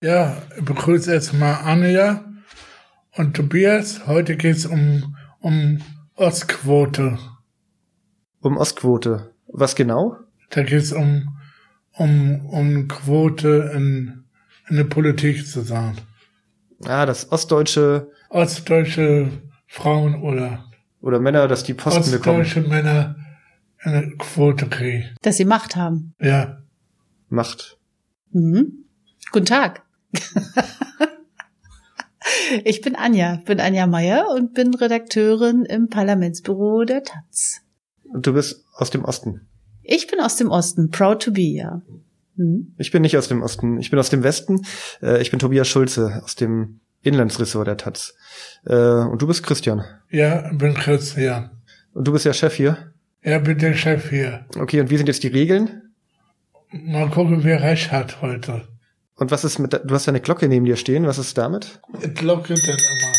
Ja, ich begrüße erstmal Anja und Tobias. Heute geht es um, um Ostquote. Um Ostquote. Was genau? Da geht es um, um, um Quote in, in der Politik zu sein. Ah, das ostdeutsche. Ostdeutsche Frauen oder. Oder Männer, dass die Posten ostdeutsche bekommen. Ostdeutsche Männer eine Quote kriegen. Dass sie Macht haben. Ja. Macht. Mhm. Guten Tag. ich bin Anja, bin Anja Meier und bin Redakteurin im Parlamentsbüro der Taz. Und du bist aus dem Osten. Ich bin aus dem Osten, proud to be, ja. Hm? Ich bin nicht aus dem Osten, ich bin aus dem Westen. Äh, ich bin Tobias Schulze aus dem Inlandsressort der Taz. Äh, und du bist Christian. Ja, bin Christian. Und du bist ja Chef hier? Ja, bin der Chef hier. Okay, und wie sind jetzt die Regeln? Mal gucken, wer recht hat heute. Und was ist mit, du hast ja eine Glocke neben dir stehen, was ist damit? Glocke denn immer.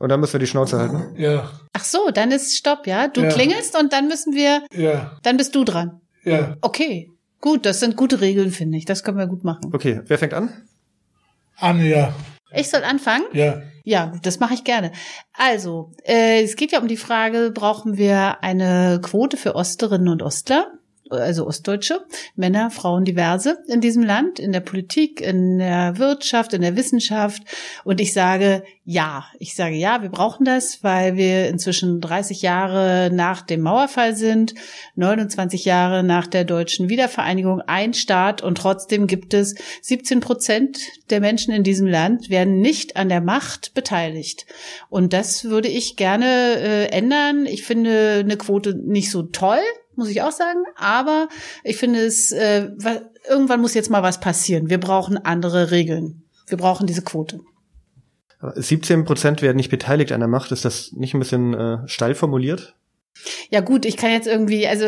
Und dann müssen wir die Schnauze halten? Ja. Ach so, dann ist Stopp, ja? Du ja. klingelst und dann müssen wir, ja. dann bist du dran. Ja. Okay, gut, das sind gute Regeln, finde ich. Das können wir gut machen. Okay, wer fängt an? Anja. Ich soll anfangen? Ja. Ja, das mache ich gerne. Also, äh, es geht ja um die Frage, brauchen wir eine Quote für Osterinnen und Ostler? Also Ostdeutsche, Männer, Frauen, diverse in diesem Land, in der Politik, in der Wirtschaft, in der Wissenschaft. Und ich sage ja, ich sage ja, wir brauchen das, weil wir inzwischen 30 Jahre nach dem Mauerfall sind, 29 Jahre nach der deutschen Wiedervereinigung, ein Staat und trotzdem gibt es 17 Prozent der Menschen in diesem Land werden nicht an der Macht beteiligt. Und das würde ich gerne äh, ändern. Ich finde eine Quote nicht so toll, muss ich auch sagen. Aber ich finde es, äh, irgendwann muss jetzt mal was passieren. Wir brauchen andere Regeln. Wir brauchen diese Quote. 17 Prozent werden nicht beteiligt an der Macht. Ist das nicht ein bisschen äh, steil formuliert? Ja gut, ich kann jetzt irgendwie, also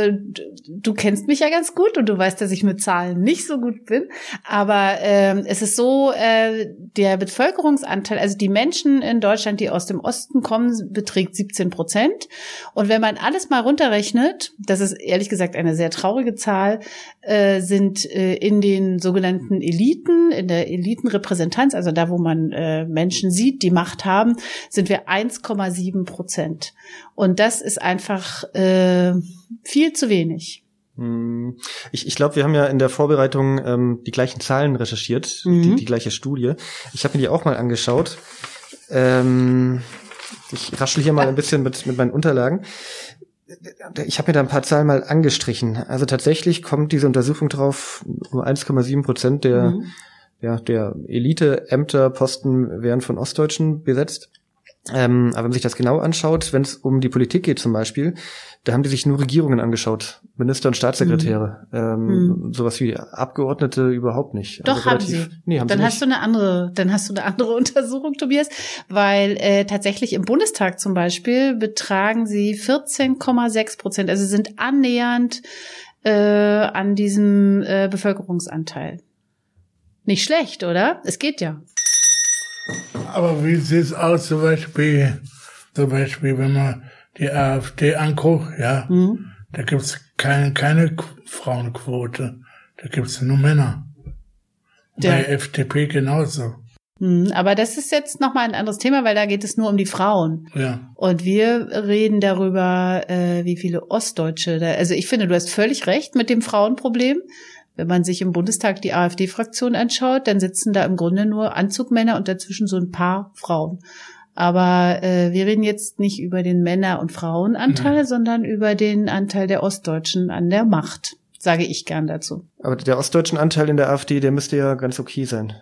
du kennst mich ja ganz gut und du weißt, dass ich mit Zahlen nicht so gut bin, aber ähm, es ist so, äh, der Bevölkerungsanteil, also die Menschen in Deutschland, die aus dem Osten kommen, beträgt 17 Prozent. Und wenn man alles mal runterrechnet, das ist ehrlich gesagt eine sehr traurige Zahl, äh, sind äh, in den sogenannten Eliten, in der Elitenrepräsentanz, also da, wo man äh, Menschen sieht, die Macht haben, sind wir 1,7 Prozent. Und das ist einfach äh, viel zu wenig. Hm. Ich, ich glaube, wir haben ja in der Vorbereitung ähm, die gleichen Zahlen recherchiert, mhm. die, die gleiche Studie. Ich habe mir die auch mal angeschaut. Ähm, ich raschel hier mal ein bisschen mit, mit meinen Unterlagen. Ich habe mir da ein paar Zahlen mal angestrichen. Also tatsächlich kommt diese Untersuchung drauf, nur 1,7 Prozent der, mhm. ja, der Elite-Ämter, Posten werden von Ostdeutschen besetzt. Ähm, aber wenn man sich das genau anschaut, wenn es um die Politik geht zum Beispiel, da haben die sich nur Regierungen angeschaut, Minister und Staatssekretäre, mhm. ähm, mhm. sowas wie Abgeordnete überhaupt nicht. Doch also relativ, haben sie. Nee, haben dann sie hast du eine andere, dann hast du eine andere Untersuchung, Tobias, weil äh, tatsächlich im Bundestag zum Beispiel betragen sie 14,6 Prozent, also sind annähernd äh, an diesem äh, Bevölkerungsanteil. Nicht schlecht, oder? Es geht ja. Aber wie sieht es aus, zum Beispiel, zum Beispiel, wenn man die AfD anguckt, ja, mhm. da gibt's keine, keine Frauenquote, da gibt's nur Männer. Ja. Bei FDP genauso. Mhm, aber das ist jetzt nochmal ein anderes Thema, weil da geht es nur um die Frauen. Ja. Und wir reden darüber, äh, wie viele Ostdeutsche da, also ich finde, du hast völlig recht mit dem Frauenproblem. Wenn man sich im Bundestag die AfD-Fraktion anschaut, dann sitzen da im Grunde nur Anzugmänner und dazwischen so ein paar Frauen. Aber äh, wir reden jetzt nicht über den Männer- und Frauenanteil, mhm. sondern über den Anteil der Ostdeutschen an der Macht, sage ich gern dazu. Aber der ostdeutschen Anteil in der AfD, der müsste ja ganz okay sein.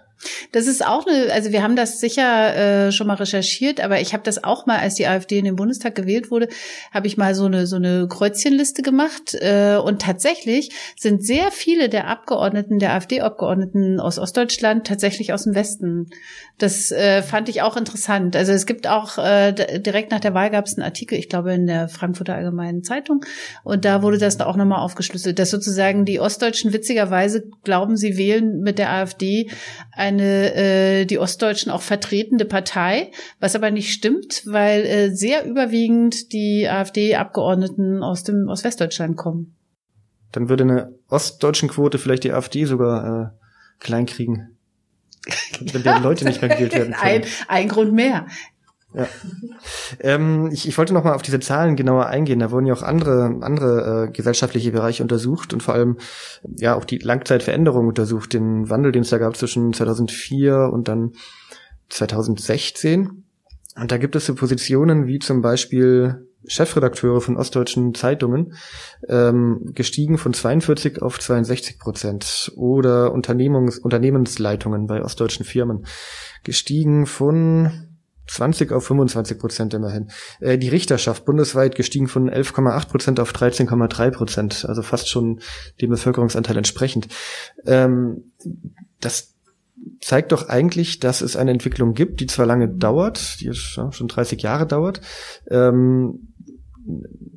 Das ist auch eine, also wir haben das sicher äh, schon mal recherchiert, aber ich habe das auch mal, als die AfD in den Bundestag gewählt wurde, habe ich mal so eine so eine Kreuzchenliste gemacht äh, und tatsächlich sind sehr viele der Abgeordneten, der AfD-Abgeordneten aus Ostdeutschland tatsächlich aus dem Westen. Das äh, fand ich auch interessant. Also es gibt auch äh, direkt nach der Wahl gab es einen Artikel, ich glaube in der Frankfurter Allgemeinen Zeitung, und da wurde das auch nochmal aufgeschlüsselt, dass sozusagen die Ostdeutschen witzigerweise glauben, sie wählen mit der AfD eine äh, die Ostdeutschen auch vertretende Partei, was aber nicht stimmt, weil äh, sehr überwiegend die AfD-Abgeordneten aus dem aus Westdeutschland kommen. Dann würde eine ostdeutschen Quote vielleicht die AfD sogar äh, kleinkriegen. Wenn die Leute nicht mehr gewählt werden können. Ein, ein Grund mehr. Ja. Ähm, ich, ich wollte noch mal auf diese Zahlen genauer eingehen. Da wurden ja auch andere andere äh, gesellschaftliche Bereiche untersucht und vor allem ja auch die Langzeitveränderung untersucht, den Wandel, den es da gab zwischen 2004 und dann 2016. Und da gibt es so Positionen wie zum Beispiel Chefredakteure von ostdeutschen Zeitungen ähm, gestiegen von 42 auf 62 Prozent oder Unternehmungs Unternehmensleitungen bei ostdeutschen Firmen gestiegen von 20 auf 25 Prozent immerhin. Äh, die Richterschaft bundesweit gestiegen von 11,8 Prozent auf 13,3 Prozent, also fast schon dem Bevölkerungsanteil entsprechend. Ähm, das zeigt doch eigentlich, dass es eine Entwicklung gibt, die zwar lange dauert, die schon 30 Jahre dauert. Ähm,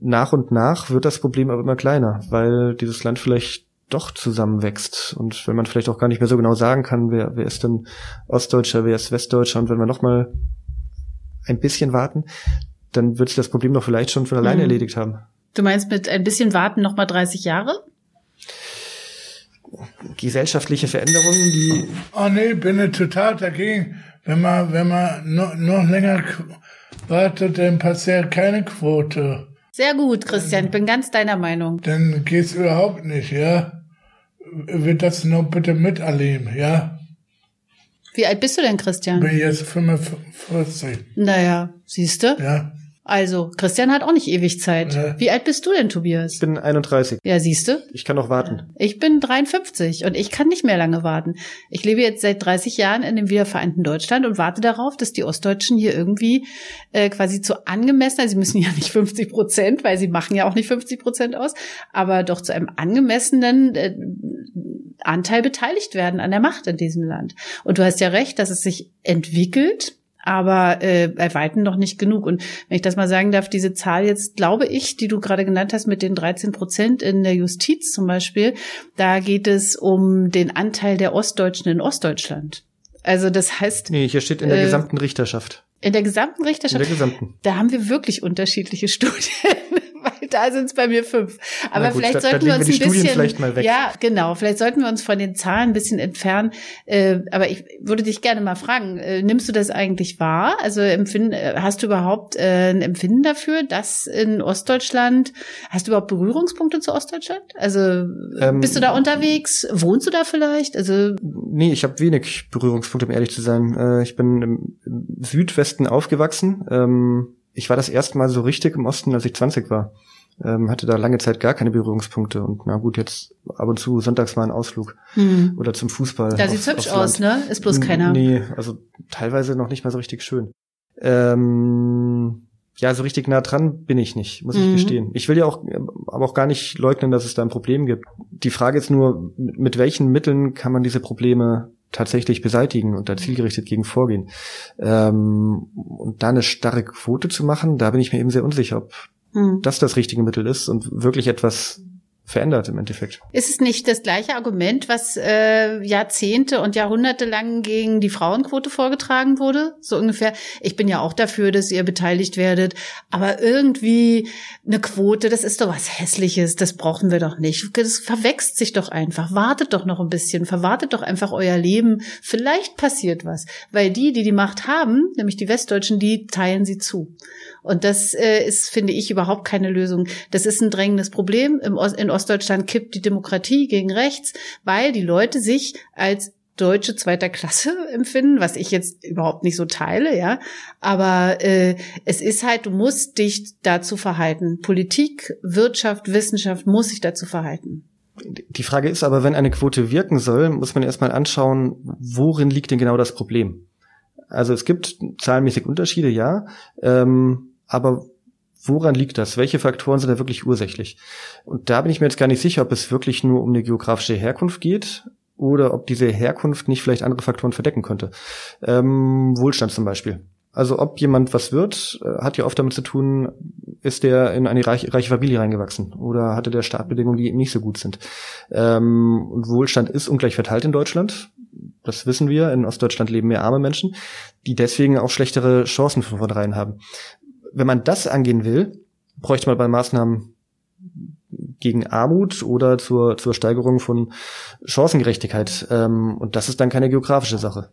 nach und nach wird das Problem aber immer kleiner, weil dieses Land vielleicht doch zusammenwächst und wenn man vielleicht auch gar nicht mehr so genau sagen kann, wer, wer ist denn Ostdeutscher, wer ist Westdeutscher und wenn wir noch mal ein bisschen warten, dann wird sich das Problem doch vielleicht schon von alleine mhm. erledigt haben. Du meinst mit ein bisschen warten noch mal 30 Jahre? Gesellschaftliche Veränderungen, die. Oh nee, bin ich total dagegen. Wenn man, wenn man noch, noch länger wartet, dann passiert keine Quote. Sehr gut, Christian, ich bin ganz deiner Meinung. Dann geht's überhaupt nicht, ja? Wird das noch bitte miterleben, ja? Wie alt bist du denn, Christian? Bin jetzt 45. Naja, siehst du? Ja. Also, Christian hat auch nicht ewig Zeit. Ja. Wie alt bist du denn, Tobias? Ich bin 31. Ja, siehst du? Ich kann noch warten. Ich bin 53 und ich kann nicht mehr lange warten. Ich lebe jetzt seit 30 Jahren in dem wiedervereinten Deutschland und warte darauf, dass die Ostdeutschen hier irgendwie äh, quasi zu angemessen, also sie müssen ja nicht 50 Prozent, weil sie machen ja auch nicht 50 Prozent aus, aber doch zu einem angemessenen äh, Anteil beteiligt werden an der Macht in diesem Land. Und du hast ja recht, dass es sich entwickelt aber äh, bei Weitem noch nicht genug. Und wenn ich das mal sagen darf, diese Zahl jetzt, glaube ich, die du gerade genannt hast mit den 13 Prozent in der Justiz zum Beispiel, da geht es um den Anteil der Ostdeutschen in Ostdeutschland. Also das heißt. Nee, hier steht in der äh, gesamten Richterschaft. In der gesamten Richterschaft? In der gesamten. Da haben wir wirklich unterschiedliche Studien da sind es bei mir fünf. Aber gut, vielleicht da, sollten wir uns ein bisschen, ja, genau, vielleicht sollten wir uns von den Zahlen ein bisschen entfernen. Äh, aber ich würde dich gerne mal fragen: äh, Nimmst du das eigentlich wahr? Also empfind, äh, hast du überhaupt äh, ein Empfinden dafür, dass in Ostdeutschland hast du überhaupt Berührungspunkte zu Ostdeutschland? Also ähm, bist du da unterwegs? Wohnst du da vielleicht? Also nee, ich habe wenig Berührungspunkte, um ehrlich zu sein. Äh, ich bin im Südwesten aufgewachsen. Ähm, ich war das erste Mal so richtig im Osten, als ich 20 war. Ähm, hatte da lange Zeit gar keine Berührungspunkte und na gut, jetzt ab und zu sonntags mal ein Ausflug mhm. oder zum Fußball. Da sieht's hübsch aus, ne? Ist bloß keiner. Nee, also teilweise noch nicht mal so richtig schön. Ähm, ja, so richtig nah dran bin ich nicht, muss ich mhm. gestehen. Ich will ja auch, aber auch gar nicht leugnen, dass es da ein Problem gibt. Die Frage ist nur, mit welchen Mitteln kann man diese Probleme tatsächlich beseitigen und da zielgerichtet gegen vorgehen. Ähm, und da eine starre Quote zu machen, da bin ich mir eben sehr unsicher, ob mhm. das das richtige Mittel ist und wirklich etwas verändert im Endeffekt. Ist es nicht das gleiche Argument, was äh, Jahrzehnte und Jahrhunderte lang gegen die Frauenquote vorgetragen wurde? So ungefähr, ich bin ja auch dafür, dass ihr beteiligt werdet, aber irgendwie eine Quote, das ist doch was Hässliches, das brauchen wir doch nicht. Das verwächst sich doch einfach. Wartet doch noch ein bisschen, verwartet doch einfach euer Leben. Vielleicht passiert was, weil die, die die Macht haben, nämlich die Westdeutschen, die teilen sie zu. Und das äh, ist, finde ich, überhaupt keine Lösung. Das ist ein drängendes Problem. Im Ost in Ostdeutschland kippt die Demokratie gegen rechts, weil die Leute sich als Deutsche zweiter Klasse empfinden, was ich jetzt überhaupt nicht so teile, ja. Aber äh, es ist halt, du musst dich dazu verhalten. Politik, Wirtschaft, Wissenschaft muss sich dazu verhalten. Die Frage ist aber, wenn eine Quote wirken soll, muss man erstmal anschauen, worin liegt denn genau das Problem? Also es gibt zahlenmäßig Unterschiede, ja. Ähm, aber woran liegt das? Welche Faktoren sind da wirklich ursächlich? Und da bin ich mir jetzt gar nicht sicher, ob es wirklich nur um eine geografische Herkunft geht oder ob diese Herkunft nicht vielleicht andere Faktoren verdecken könnte. Ähm, Wohlstand zum Beispiel. Also ob jemand was wird, äh, hat ja oft damit zu tun, ist der in eine reiche, reiche Familie reingewachsen oder hatte der Startbedingungen, die eben nicht so gut sind. Ähm, und Wohlstand ist ungleich verteilt in Deutschland. Das wissen wir. In Ostdeutschland leben mehr arme Menschen, die deswegen auch schlechtere Chancen von vornherein haben wenn man das angehen will, bräuchte man bei Maßnahmen gegen Armut oder zur, zur Steigerung von Chancengerechtigkeit. Ähm, und das ist dann keine geografische Sache.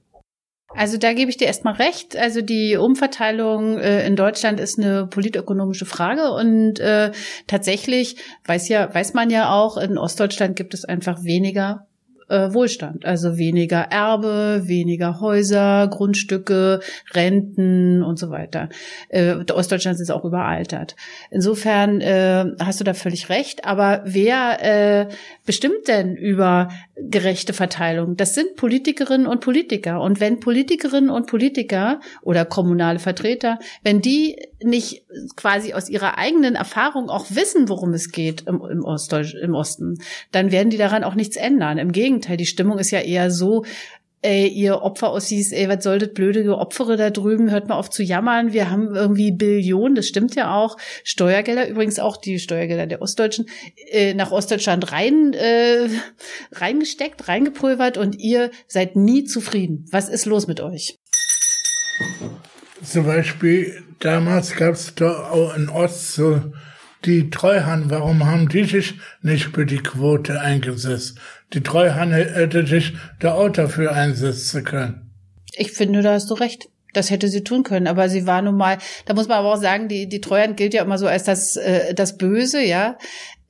Also da gebe ich dir erstmal recht. Also die Umverteilung äh, in Deutschland ist eine politökonomische Frage und äh, tatsächlich weiß ja weiß man ja auch in Ostdeutschland gibt es einfach weniger äh, Wohlstand. Also weniger Erbe, weniger Häuser, Grundstücke, Renten und so weiter. Äh, Ostdeutschland ist auch überaltert. Insofern äh, hast du da völlig recht. Aber wer äh, bestimmt denn über gerechte Verteilung? Das sind Politikerinnen und Politiker. Und wenn Politikerinnen und Politiker oder kommunale Vertreter, wenn die nicht quasi aus ihrer eigenen Erfahrung auch wissen, worum es geht im, im, Ostdeutsch, im Osten, dann werden die daran auch nichts ändern. Im Gegenteil, die Stimmung ist ja eher so, ey, ihr Opfer aussiehst, ey, was solltet blöde Opfere da drüben, hört mal auf zu jammern, wir haben irgendwie Billionen, das stimmt ja auch, Steuergelder, übrigens auch die Steuergelder der Ostdeutschen, äh, nach Ostdeutschland rein, äh, reingesteckt, reingepulvert und ihr seid nie zufrieden. Was ist los mit euch? Zum Beispiel, damals gab es doch auch in Ost so die Treuhand, warum haben die sich nicht für die Quote eingesetzt? Die Treuhand hätte sich da auch dafür einsetzen können. Ich finde, da hast du recht. Das hätte sie tun können, aber sie war nun mal, da muss man aber auch sagen, die, die Treuhand gilt ja immer so als das, äh, das Böse, ja.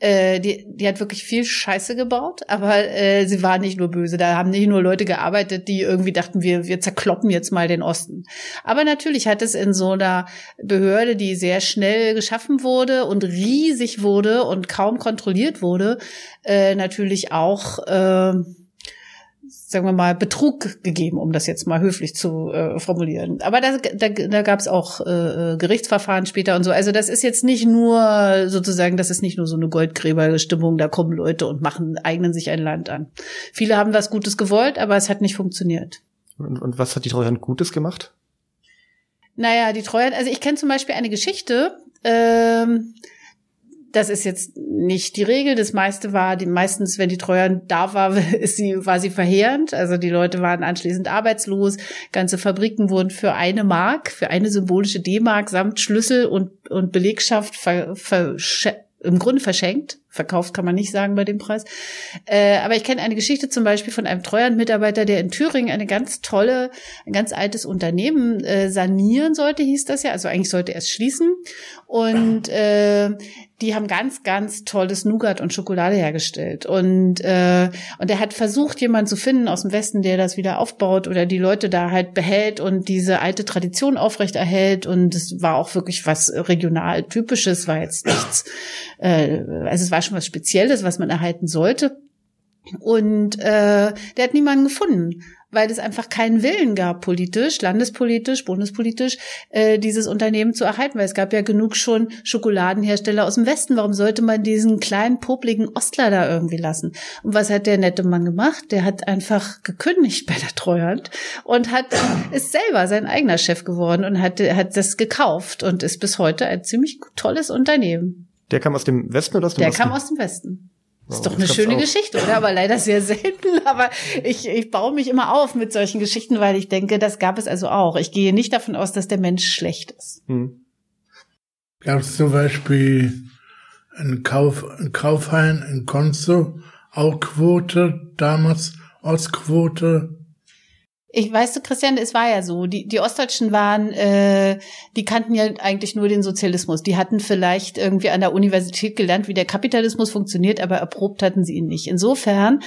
Äh, die, die hat wirklich viel Scheiße gebaut, aber äh, sie war nicht nur böse. Da haben nicht nur Leute gearbeitet, die irgendwie dachten, wir, wir zerkloppen jetzt mal den Osten. Aber natürlich hat es in so einer Behörde, die sehr schnell geschaffen wurde und riesig wurde und kaum kontrolliert wurde, äh, natürlich auch äh, sagen wir mal, Betrug gegeben, um das jetzt mal höflich zu äh, formulieren. Aber da, da, da gab es auch äh, Gerichtsverfahren später und so. Also das ist jetzt nicht nur sozusagen, das ist nicht nur so eine Goldgräberstimmung, da kommen Leute und machen, eignen sich ein Land an. Viele haben was Gutes gewollt, aber es hat nicht funktioniert. Und, und was hat die Treuhand Gutes gemacht? Naja, die Treuhand, also ich kenne zum Beispiel eine Geschichte, ähm, das ist jetzt nicht die Regel. Das meiste war, die meistens, wenn die Treuhand da war, ist sie, war sie verheerend. Also die Leute waren anschließend arbeitslos. Ganze Fabriken wurden für eine Mark, für eine symbolische D-Mark samt Schlüssel und, und Belegschaft ver, ver, im Grunde verschenkt. Verkauft kann man nicht sagen bei dem Preis. Äh, aber ich kenne eine Geschichte zum Beispiel von einem Treuhandmitarbeiter, der in Thüringen eine ganz tolle, ein ganz altes Unternehmen äh, sanieren sollte, hieß das ja. Also eigentlich sollte er es schließen. Und äh, die haben ganz, ganz tolles Nougat und Schokolade hergestellt. Und, äh, und er hat versucht, jemanden zu finden aus dem Westen, der das wieder aufbaut oder die Leute da halt behält und diese alte Tradition aufrechterhält. Und es war auch wirklich was regional typisches, war jetzt nichts, äh, also es war schon was Spezielles, was man erhalten sollte. Und äh, der hat niemanden gefunden weil es einfach keinen Willen gab, politisch, landespolitisch, bundespolitisch, äh, dieses Unternehmen zu erhalten. Weil es gab ja genug schon Schokoladenhersteller aus dem Westen. Warum sollte man diesen kleinen, popligen Ostler da irgendwie lassen? Und was hat der nette Mann gemacht? Der hat einfach gekündigt bei der Treuhand und hat ist selber sein eigener Chef geworden und hat, hat das gekauft und ist bis heute ein ziemlich tolles Unternehmen. Der kam aus dem Westen oder aus dem der Osten? Der kam aus dem Westen. Das ist doch eine schöne Geschichte, oder? Aber leider sehr selten. Aber ich, ich baue mich immer auf mit solchen Geschichten, weil ich denke, das gab es also auch. Ich gehe nicht davon aus, dass der Mensch schlecht ist. Hm. Gab es zum Beispiel in, Kauf, in Kaufhain, in Konzo, auch Quote, damals Ostquote, ich weiß du, Christian, es war ja so. Die, die Ostdeutschen waren, äh, die kannten ja eigentlich nur den Sozialismus. Die hatten vielleicht irgendwie an der Universität gelernt, wie der Kapitalismus funktioniert, aber erprobt hatten sie ihn nicht. Insofern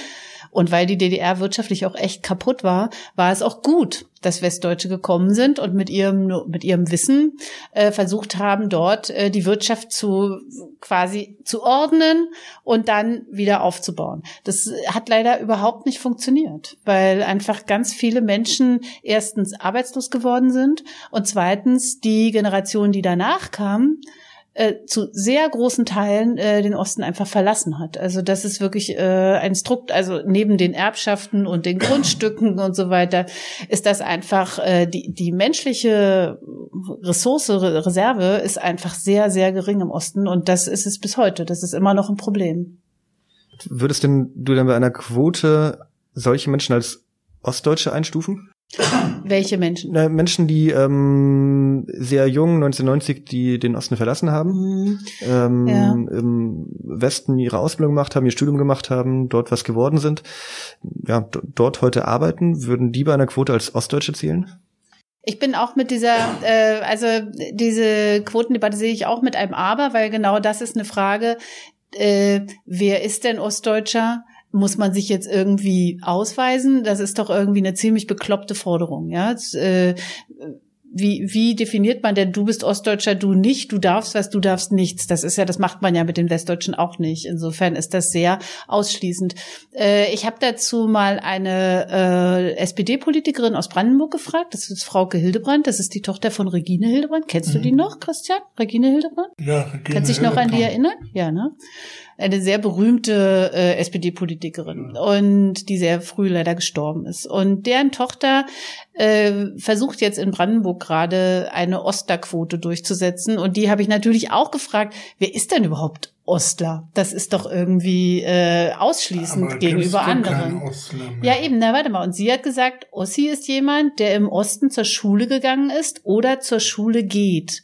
und weil die DDR wirtschaftlich auch echt kaputt war, war es auch gut, dass Westdeutsche gekommen sind und mit ihrem mit ihrem Wissen äh, versucht haben, dort äh, die Wirtschaft zu quasi zu ordnen und dann wieder aufzubauen. Das hat leider überhaupt nicht funktioniert, weil einfach ganz viele Menschen erstens arbeitslos geworden sind und zweitens die Generation, die danach kam, äh, zu sehr großen Teilen äh, den Osten einfach verlassen hat. Also das ist wirklich äh, ein Strukt, also neben den Erbschaften und den Grundstücken und so weiter, ist das einfach äh, die, die menschliche Ressource, Reserve ist einfach sehr, sehr gering im Osten und das ist es bis heute. Das ist immer noch ein Problem. Würdest denn du dann bei einer Quote solche Menschen als Ostdeutsche einstufen? Welche Menschen? Na, Menschen, die ähm, sehr jung, 1990, die den Osten verlassen haben, Mhm. ähm, Ja. im Westen ihre Ausbildung gemacht haben, ihr Studium gemacht haben, dort was geworden sind, ja, dort heute arbeiten, würden die bei einer Quote als Ostdeutsche zählen? Ich bin auch mit dieser, äh, also diese Quotendebatte sehe ich auch mit einem Aber, weil genau das ist eine Frage, äh, wer ist denn Ostdeutscher? Muss man sich jetzt irgendwie ausweisen? Das ist doch irgendwie eine ziemlich bekloppte Forderung, ja. Das, äh, wie, wie definiert man denn, du bist Ostdeutscher, du nicht, du darfst was, du darfst nichts? Das ist ja, das macht man ja mit den Westdeutschen auch nicht. Insofern ist das sehr ausschließend. Äh, ich habe dazu mal eine äh, SPD-Politikerin aus Brandenburg gefragt. Das ist Frauke Hildebrand. Das ist die Tochter von Regine Hildebrand. Kennst du die noch, Christian? Regine Hildebrand? Ja, Regine Kannst dich noch an die erinnern? Ja, ne? Eine sehr berühmte äh, SPD-Politikerin und die sehr früh leider gestorben ist. Und deren Tochter äh, versucht jetzt in Brandenburg gerade eine Osterquote durchzusetzen. Und die habe ich natürlich auch gefragt, wer ist denn überhaupt Ostler? Das ist doch irgendwie äh, ausschließend Aber gegenüber anderen. Ja, eben, na warte mal. Und sie hat gesagt, Ossi ist jemand, der im Osten zur Schule gegangen ist oder zur Schule geht.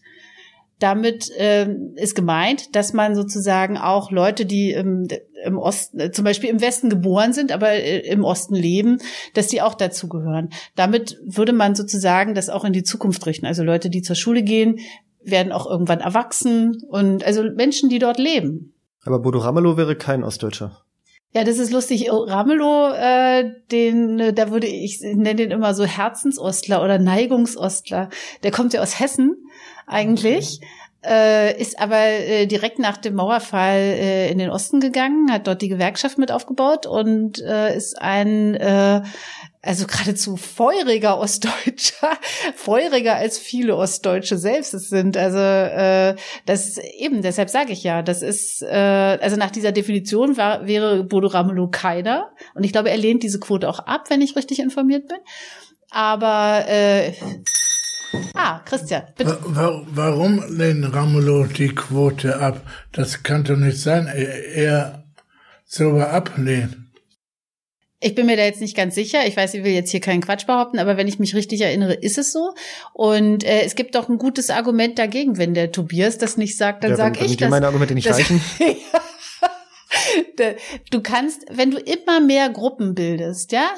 Damit ähm, ist gemeint, dass man sozusagen auch Leute, die im, im Osten, äh, zum Beispiel im Westen geboren sind, aber äh, im Osten leben, dass die auch dazugehören. Damit würde man sozusagen das auch in die Zukunft richten. Also Leute, die zur Schule gehen, werden auch irgendwann erwachsen und also Menschen, die dort leben. Aber Bodo Ramelow wäre kein Ostdeutscher. Ja, das ist lustig. Oh, Ramelow, äh, den, äh, da würde ich nenne den immer so Herzensostler oder Neigungsostler. Der kommt ja aus Hessen eigentlich, äh, ist aber äh, direkt nach dem Mauerfall äh, in den Osten gegangen, hat dort die Gewerkschaft mit aufgebaut und äh, ist ein äh, also geradezu feuriger Ostdeutscher, feuriger als viele Ostdeutsche selbst es sind. Also äh, das eben, deshalb sage ich ja, das ist äh, also nach dieser Definition war, wäre Bodo Ramelow keiner und ich glaube, er lehnt diese Quote auch ab, wenn ich richtig informiert bin. Aber äh, ah, Christian, bitte. Wa- wa- Warum lehnt Ramelow die Quote ab? Das kann doch nicht sein. Er, er sogar ablehnt. Ich bin mir da jetzt nicht ganz sicher. Ich weiß, ich will jetzt hier keinen Quatsch behaupten, aber wenn ich mich richtig erinnere, ist es so. Und äh, es gibt doch ein gutes Argument dagegen, wenn der Tobias das nicht sagt, dann ja, sag wenn, wenn ich dir das. meine Argumente nicht das- reichen. Du kannst, wenn du immer mehr Gruppen bildest, ja,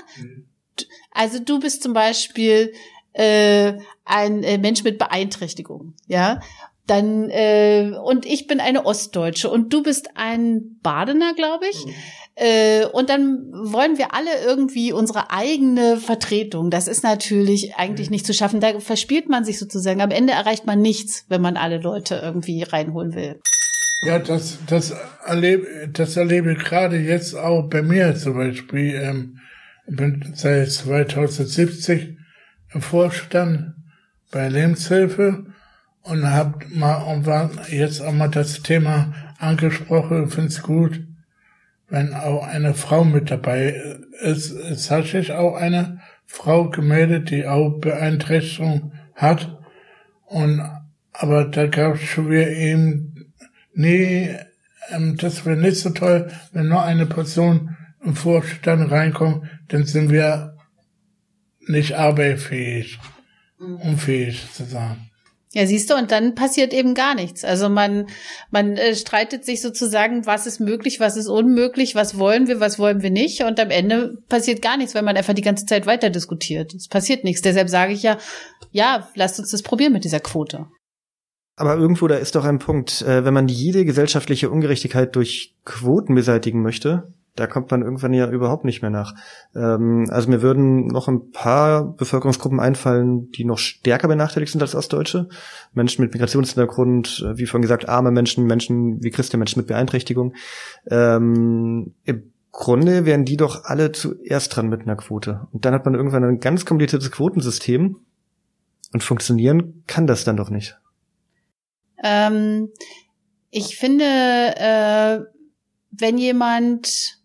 also du bist zum Beispiel äh, ein äh, Mensch mit Beeinträchtigung, ja, dann äh, und ich bin eine Ostdeutsche und du bist ein Badener, glaube ich. Äh, und dann wollen wir alle irgendwie unsere eigene Vertretung. Das ist natürlich eigentlich nicht zu schaffen. Da verspielt man sich sozusagen. Am Ende erreicht man nichts, wenn man alle Leute irgendwie reinholen will. Ja, das, das erlebe, das erlebe ich gerade jetzt auch bei mir zum Beispiel. Ähm, ich bin seit 2070 im Vorstand bei Lebenshilfe und habe mal und war jetzt auch mal das Thema angesprochen. Finde es gut, wenn auch eine Frau mit dabei ist. Es hat sich auch eine Frau gemeldet, die auch Beeinträchtigung hat. Und aber da gab es schon wieder eben Nee, ähm, das wäre nicht so toll, wenn nur eine Person im Vorstand reinkommt, dann sind wir nicht arbeitsfähig, unfähig zu sein. Ja, siehst du, und dann passiert eben gar nichts. Also man, man äh, streitet sich sozusagen, was ist möglich, was ist unmöglich, was wollen wir, was wollen wir nicht. Und am Ende passiert gar nichts, weil man einfach die ganze Zeit weiter diskutiert. Es passiert nichts. Deshalb sage ich ja, ja, lasst uns das probieren mit dieser Quote. Aber irgendwo da ist doch ein Punkt, äh, wenn man jede gesellschaftliche Ungerechtigkeit durch Quoten beseitigen möchte, da kommt man irgendwann ja überhaupt nicht mehr nach. Ähm, also mir würden noch ein paar Bevölkerungsgruppen einfallen, die noch stärker benachteiligt sind als Ostdeutsche. Menschen mit Migrationshintergrund, äh, wie vorhin gesagt, arme Menschen, Menschen wie Christian, Menschen mit Beeinträchtigung. Ähm, Im Grunde wären die doch alle zuerst dran mit einer Quote. Und dann hat man irgendwann ein ganz kompliziertes Quotensystem. Und funktionieren kann das dann doch nicht. Ähm, ich finde, äh, wenn jemand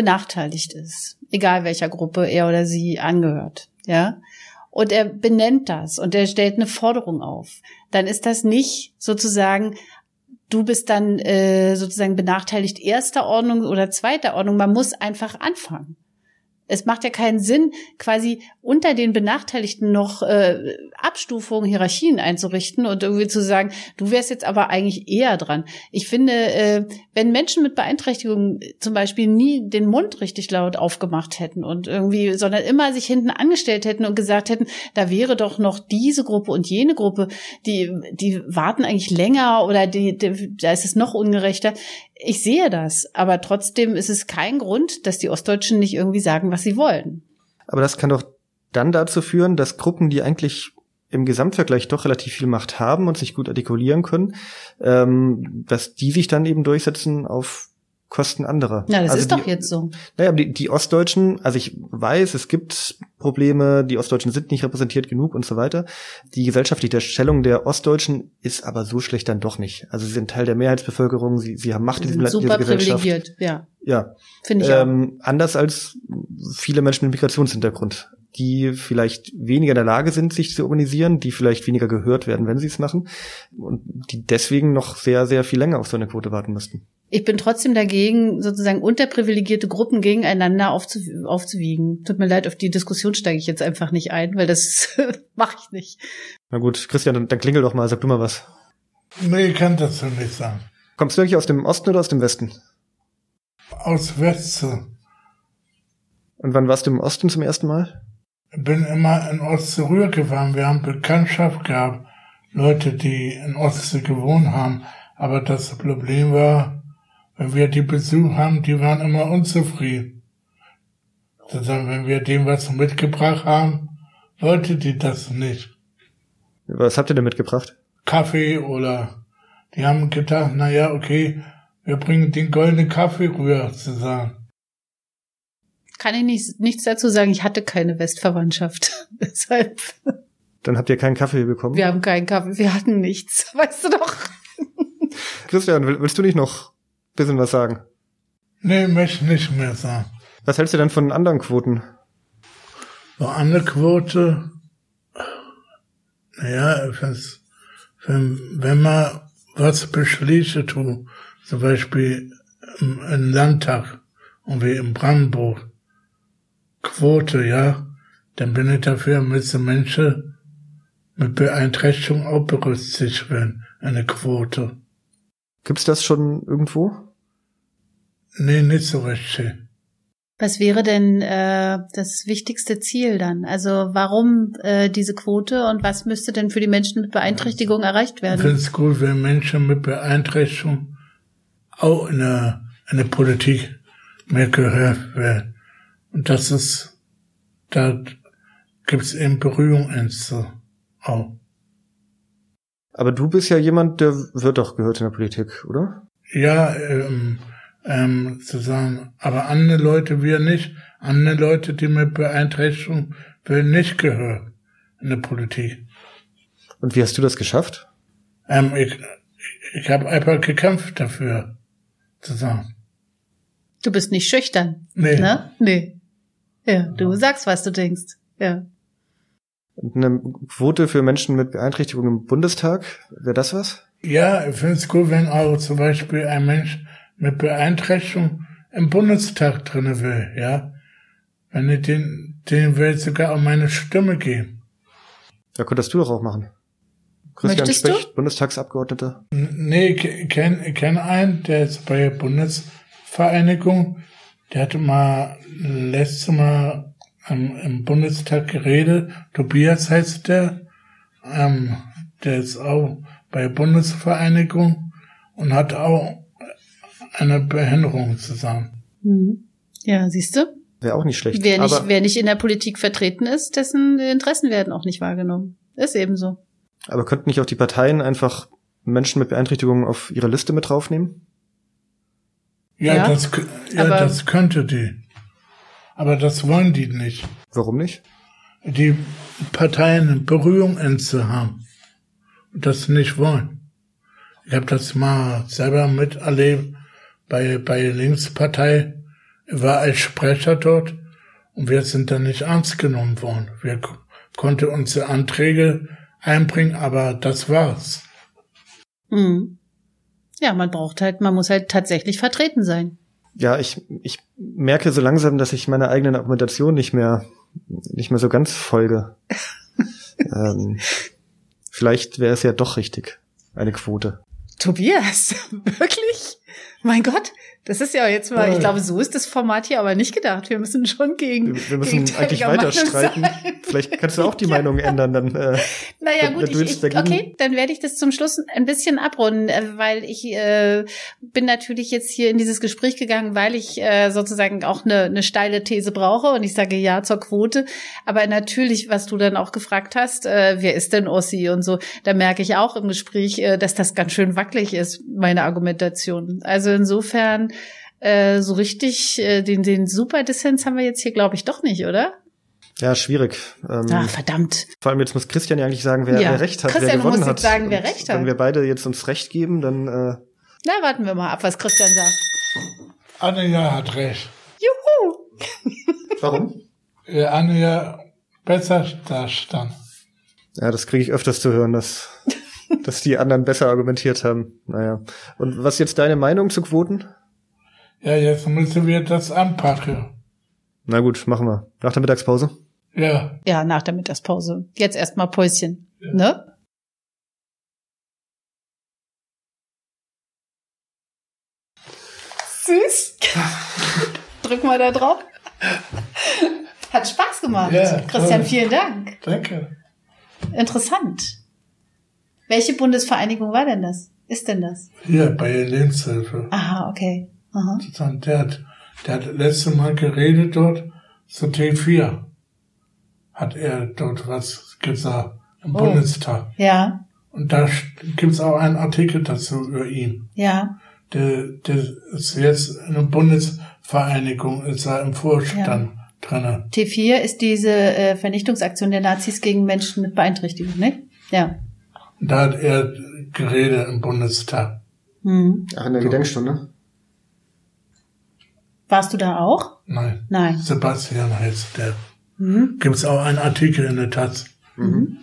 benachteiligt ist, egal welcher Gruppe er oder sie angehört, ja, und er benennt das und er stellt eine Forderung auf, dann ist das nicht sozusagen, du bist dann äh, sozusagen benachteiligt erster Ordnung oder zweiter Ordnung. Man muss einfach anfangen. Es macht ja keinen Sinn, quasi unter den Benachteiligten noch äh, Abstufungen, Hierarchien einzurichten und irgendwie zu sagen, du wärst jetzt aber eigentlich eher dran. Ich finde, äh, wenn Menschen mit Beeinträchtigungen zum Beispiel nie den Mund richtig laut aufgemacht hätten und irgendwie, sondern immer sich hinten angestellt hätten und gesagt hätten, da wäre doch noch diese Gruppe und jene Gruppe, die, die warten eigentlich länger oder die, die, da ist es noch ungerechter. Ich sehe das, aber trotzdem ist es kein Grund, dass die Ostdeutschen nicht irgendwie sagen, was sie wollen. Aber das kann doch dann dazu führen, dass Gruppen, die eigentlich im Gesamtvergleich doch relativ viel Macht haben und sich gut artikulieren können, ähm, dass die sich dann eben durchsetzen auf Kosten anderer. Ja, das also ist die, doch jetzt so. Naja, die, die Ostdeutschen, also ich weiß, es gibt Probleme, die Ostdeutschen sind nicht repräsentiert genug und so weiter. Die gesellschaftliche Stellung der Ostdeutschen ist aber so schlecht dann doch nicht. Also sie sind Teil der Mehrheitsbevölkerung, sie, sie haben Macht in sind diesem super dieser Gesellschaft. privilegiert, ja. Ja. Finde ich ähm, Anders als viele Menschen mit Migrationshintergrund, die vielleicht weniger in der Lage sind, sich zu organisieren, die vielleicht weniger gehört werden, wenn sie es machen und die deswegen noch sehr, sehr viel länger auf so eine Quote warten müssten. Ich bin trotzdem dagegen, sozusagen unterprivilegierte Gruppen gegeneinander aufzu aufzuwiegen. Tut mir leid, auf die Diskussion steige ich jetzt einfach nicht ein, weil das mache ich nicht. Na gut, Christian, dann, dann klingel doch mal, sag du mal was. Nee, ich kann das so nicht sagen. Kommst du eigentlich aus dem Osten oder aus dem Westen? Aus Westen. Und wann warst du im Osten zum ersten Mal? Ich bin immer in Ostsee rübergefahren. Wir haben Bekanntschaft gehabt. Leute, die in Ostsee gewohnt haben. Aber das Problem war, wenn wir die Besuch haben, die waren immer unzufrieden. Sozusagen, wenn wir dem was mitgebracht haben, wollte die das nicht. Was habt ihr denn mitgebracht? Kaffee oder die haben gedacht, na ja, okay, wir bringen den goldenen Kaffee rüber zusammen. Kann ich nicht, nichts dazu sagen. Ich hatte keine Westverwandtschaft. Deshalb. Dann habt ihr keinen Kaffee bekommen? Wir haben keinen Kaffee. Wir hatten nichts. Weißt du doch. Christian, willst du nicht noch bisschen was sagen? Nee, möchte nicht mehr sagen. Was hältst du denn von anderen Quoten? So andere Quote, naja, wenn, wenn man was beschließt, tut, zum Beispiel im, im Landtag und wie in Brandenburg, Quote, ja, dann bin ich dafür, müssen Menschen mit Beeinträchtigung auch berücksichtigt werden, eine Quote. Gibt's das schon irgendwo? Nee, nicht so richtig. Was wäre denn äh, das wichtigste Ziel dann? Also warum äh, diese Quote und was müsste denn für die Menschen mit Beeinträchtigung erreicht werden? Ich finde es gut, wenn Menschen mit Beeinträchtigung auch in der, in der Politik mehr gehört werden. Und das ist, da gibt's eben Berührungsängste auch. Aber du bist ja jemand, der wird doch gehört in der Politik, oder? Ja, ähm, ähm, zu sagen, aber andere Leute wir nicht. Andere Leute, die mit Beeinträchtigung werden nicht gehört in der Politik. Und wie hast du das geschafft? Ähm, ich ich habe einfach gekämpft dafür, zu sagen. Du bist nicht schüchtern. Nee. Ne? Nee. Ja, du sagst, was du denkst. Ja. Eine Quote für Menschen mit Beeinträchtigung im Bundestag, wäre das was? Ja, ich finde es gut, wenn auch zum Beispiel ein Mensch mit Beeinträchtigung im Bundestag drinne will, ja. Wenn ich den, den will ich sogar auch meine Stimme geben. Ja, könntest du doch auch machen. Christian Möchtest Specht, du? Bundestagsabgeordneter. Nee, ich kenne ich kenn einen, der ist bei der Bundesvereinigung, der hatte mal letztes Mal im, im Bundestag geredet, Tobias heißt der, ähm, der ist auch bei der Bundesvereinigung und hat auch eine Behinderung zusammen. Mhm. Ja, siehst du? Wäre auch nicht schlecht. Wer nicht, Aber, wer nicht in der Politik vertreten ist, dessen Interessen werden auch nicht wahrgenommen. Ist eben so. aber könnten nicht auch die Parteien einfach Menschen mit Beeinträchtigungen auf ihre Liste mit draufnehmen? Ja, Ja, das, ja das könnte die. Aber das wollen die nicht. Warum nicht? Die Parteien Berührungsängste haben und das nicht wollen. Ich habe das mal selber miterlebt bei, bei der Linkspartei. Ich war als Sprecher dort und wir sind dann nicht ernst genommen worden. Wir konnten unsere Anträge einbringen, aber das war's. Mhm. Ja, man braucht halt, man muss halt tatsächlich vertreten sein. Ja, ich, ich merke so langsam, dass ich meiner eigenen Argumentation nicht mehr, nicht mehr so ganz folge. ähm, vielleicht wäre es ja doch richtig, eine Quote. Tobias, wirklich? Mein Gott, das ist ja jetzt mal, ich glaube, so ist das Format hier aber nicht gedacht. Wir müssen schon gegen. Wir, wir müssen eigentlich weiter streiten. Vielleicht kannst du auch die Meinung ändern, dann. Äh, naja, gut, ich, ich, okay, dann werde ich das zum Schluss ein bisschen abrunden, äh, weil ich äh, bin natürlich jetzt hier in dieses Gespräch gegangen, weil ich äh, sozusagen auch eine, eine steile These brauche und ich sage ja zur Quote. Aber natürlich, was du dann auch gefragt hast, äh, wer ist denn Ossi und so, da merke ich auch im Gespräch, äh, dass das ganz schön wackelig ist, meine Argumentation. Also insofern äh, so richtig äh, den, den Super-Dissens haben wir jetzt hier, glaube ich, doch nicht, oder? Ja, schwierig. Ähm, ah, verdammt. Vor allem jetzt muss Christian ja eigentlich sagen, wer, ja. wer recht hat, Christian wer gewonnen muss jetzt sagen, wer recht hat. Wenn wir beide jetzt uns recht geben, dann. Äh Na, warten wir mal ab, was Christian sagt. Anja hat recht. Juhu! Warum? Ja, Anja besser da stand. Ja, das kriege ich öfters zu hören, dass, dass die anderen besser argumentiert haben. Naja. Und was ist jetzt deine Meinung zu Quoten? Ja, jetzt müssen wir das anpacken. Na gut, machen wir. Nach der Mittagspause? Ja. Ja, nach der Mittagspause. Jetzt erstmal Päuschen. Ja. Ne? Süß. Drück mal da drauf. Hat Spaß gemacht. Ja, Christian, vielen Dank. Danke. Interessant. Welche Bundesvereinigung war denn das? Ist denn das? Hier, bei der Lebenshilfe. Aha, okay. Aha. Der hat, der hat letzte Mal geredet dort zu T4. Hat er dort was gesagt im oh. Bundestag. Ja. Und da gibt's auch einen Artikel dazu über ihn. Ja. Der, der ist jetzt in der Bundesvereinigung, ist er im Vorstand ja. drin. T4 ist diese äh, Vernichtungsaktion der Nazis gegen Menschen mit Beeinträchtigung, ne? Ja. Da hat er geredet im Bundestag. Hm. Ach, in der Gedenkstunde? Warst du da auch? Nein. Nein. Sebastian heißt der. Mhm. Gibt es auch einen Artikel in der Taz. Mhm.